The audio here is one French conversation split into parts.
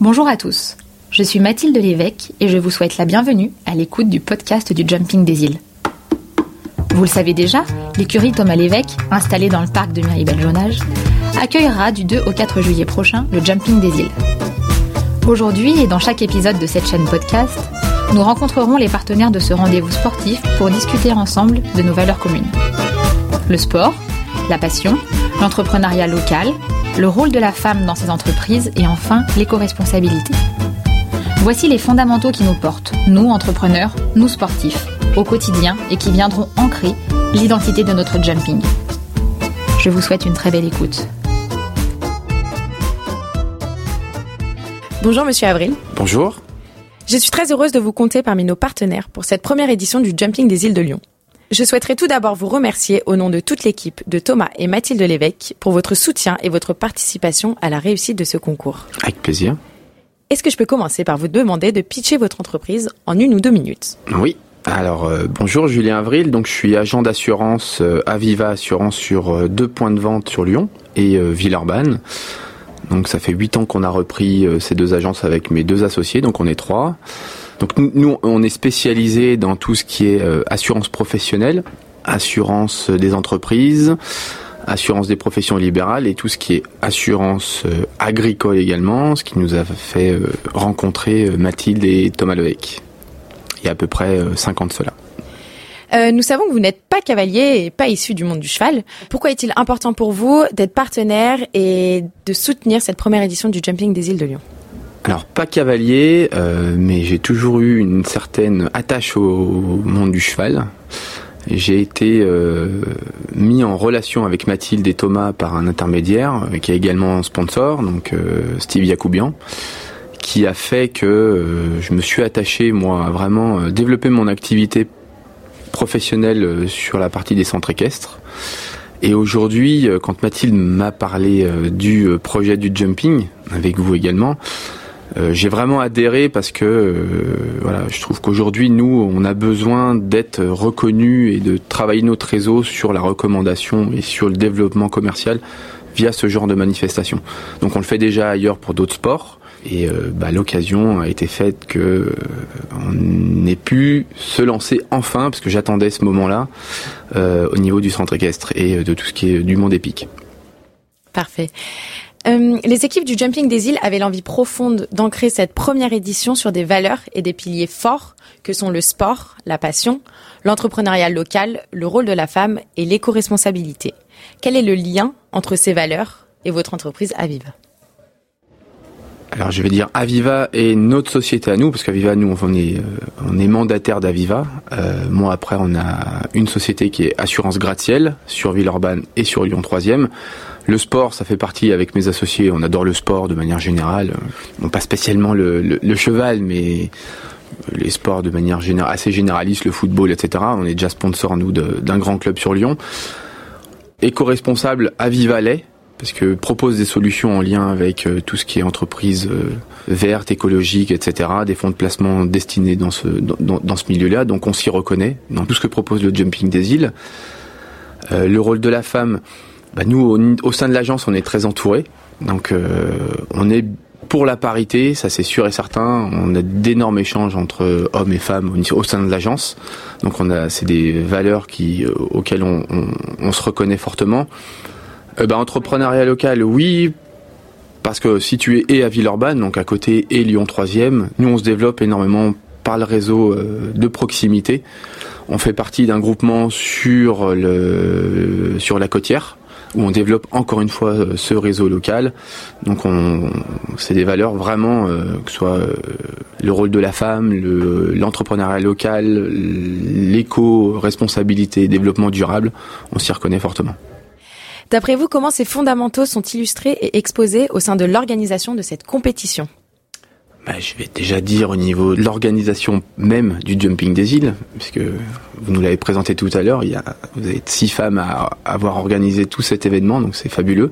Bonjour à tous, je suis Mathilde Lévesque et je vous souhaite la bienvenue à l'écoute du podcast du Jumping des îles. Vous le savez déjà, l'écurie Thomas Lévesque, installée dans le parc de Miribel-Jonage, accueillera du 2 au 4 juillet prochain le Jumping des îles. Aujourd'hui et dans chaque épisode de cette chaîne podcast, nous rencontrerons les partenaires de ce rendez-vous sportif pour discuter ensemble de nos valeurs communes. Le sport, la passion, l'entrepreneuriat local, le rôle de la femme dans ces entreprises et enfin l'éco-responsabilité. Voici les fondamentaux qui nous portent, nous entrepreneurs, nous sportifs, au quotidien et qui viendront ancrer l'identité de notre jumping. Je vous souhaite une très belle écoute. Bonjour Monsieur Avril. Bonjour. Je suis très heureuse de vous compter parmi nos partenaires pour cette première édition du Jumping des îles de Lyon. Je souhaiterais tout d'abord vous remercier au nom de toute l'équipe de Thomas et Mathilde Lévesque pour votre soutien et votre participation à la réussite de ce concours. Avec plaisir. Est-ce que je peux commencer par vous demander de pitcher votre entreprise en une ou deux minutes? Oui. Alors euh, bonjour Julien Avril, donc je suis agent d'assurance euh, Aviva Assurance sur euh, deux points de vente sur Lyon et euh, Villeurbanne. Donc ça fait huit ans qu'on a repris ces deux agences avec mes deux associés, donc on est trois. Donc nous, on est spécialisé dans tout ce qui est euh, assurance professionnelle, assurance des entreprises, assurance des professions libérales et tout ce qui est assurance euh, agricole également, ce qui nous a fait euh, rencontrer euh, Mathilde et Thomas Levesque. Il y a à peu près euh, 5 ans de cela. Euh, Nous savons que vous n'êtes pas cavalier et pas issu du monde du cheval. Pourquoi est-il important pour vous d'être partenaire et de soutenir cette première édition du Jumping des îles de Lyon? Alors pas cavalier, euh, mais j'ai toujours eu une certaine attache au monde du cheval. J'ai été euh, mis en relation avec Mathilde et Thomas par un intermédiaire euh, qui est également sponsor, donc euh, Steve Yacoubian, qui a fait que je me suis attaché moi à vraiment développer mon activité professionnelle sur la partie des centres équestres. Et aujourd'hui, quand Mathilde m'a parlé du projet du jumping, avec vous également, euh, j'ai vraiment adhéré parce que euh, je trouve qu'aujourd'hui nous on a besoin d'être reconnus et de travailler notre réseau sur la recommandation et sur le développement commercial via ce genre de manifestation. Donc on le fait déjà ailleurs pour d'autres sports et euh, bah, l'occasion a été faite que on ait pu se lancer enfin parce que j'attendais ce moment-là au niveau du centre équestre et de tout ce qui est du monde épique. Parfait. Euh, les équipes du Jumping des îles avaient l'envie profonde d'ancrer cette première édition sur des valeurs et des piliers forts que sont le sport, la passion, l'entrepreneuriat local, le rôle de la femme et l'éco-responsabilité. Quel est le lien entre ces valeurs et votre entreprise Aviva Alors je vais dire Aviva et notre société à nous, parce qu'Aviva, nous, on est, euh, on est mandataire d'Aviva. Euh, moi, après, on a une société qui est Assurance Gratte-Ciel sur Villeurbanne et sur Lyon 3e. Le sport, ça fait partie avec mes associés. On adore le sport de manière générale. Bon, pas spécialement le, cheval, mais les sports de manière générale, assez généraliste, le football, etc. On est déjà sponsor, nous, d'un grand club sur Lyon. Éco-responsable, Aviva l'est, parce que propose des solutions en lien avec euh, tout ce qui est entreprise euh, verte, écologique, etc. Des fonds de placement destinés dans ce, dans, ce milieu-là. Donc on s'y reconnaît dans tout ce que propose le Jumping des îles. Euh, le rôle de la femme, bah, nous, au, sein de l'agence, on est très entouré. Donc on est pour la parité, ça c'est sûr et certain. On a d'énormes échanges entre hommes et femmes au, sein de l'agence. Donc on a, c'est des valeurs qui, auxquelles on se reconnaît fortement. Euh, bah, entrepreneuriat local, oui, parce que situé et à Villeurbanne, donc à côté, et Lyon 3e, nous on se développe énormément par le réseau euh, de proximité. On fait partie d'un groupement sur, le, sur la côtière, où on développe encore une fois euh, ce réseau local. Donc on, c'est des valeurs vraiment, que ce soit le rôle de la femme, le- l'entrepreneuriat local, l'éco-responsabilité, développement durable, on s'y reconnaît fortement. D'après vous, comment ces fondamentaux sont illustrés et exposés au sein de l'organisation de cette compétition? Bah, je vais déjà dire au niveau de l'organisation même du jumping des îles, puisque vous nous l'avez présenté tout à l'heure, il y a, vous êtes six femmes à avoir organisé tout cet événement, donc c'est fabuleux.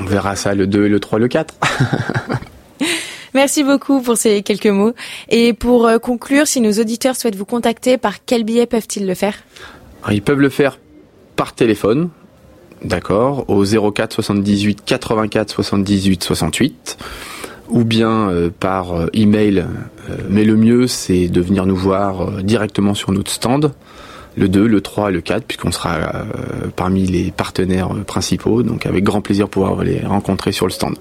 On verra ça le 2, le 3, le 4. Merci beaucoup pour ces quelques mots. Et pour euh, conclure, si nos auditeurs souhaitent vous contacter, par quel biais peuvent-ils le faire? Alors, ils peuvent le faire par téléphone, d'accord, au 04 78 84 78 68, ou bien par email. mais le mieux, c'est de venir nous voir directement sur notre stand le 2, le 3, le 4, puisqu'on sera parmi les partenaires principaux. Donc avec grand plaisir pouvoir les rencontrer sur le stand.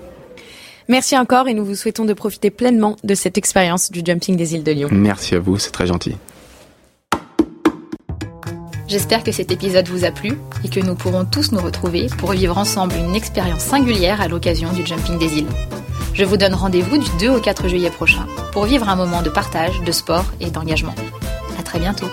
Merci encore et nous vous souhaitons de profiter pleinement de cette expérience du jumping des îles de Lyon. Merci à vous, c'est très gentil. J'espère que cet épisode vous a plu et que nous pourrons tous nous retrouver pour vivre ensemble une expérience singulière à l'occasion du Jumping des îles. Je vous donne rendez-vous du 2 au 4 juillet prochain pour vivre un moment de partage, de sport et d'engagement. À très bientôt.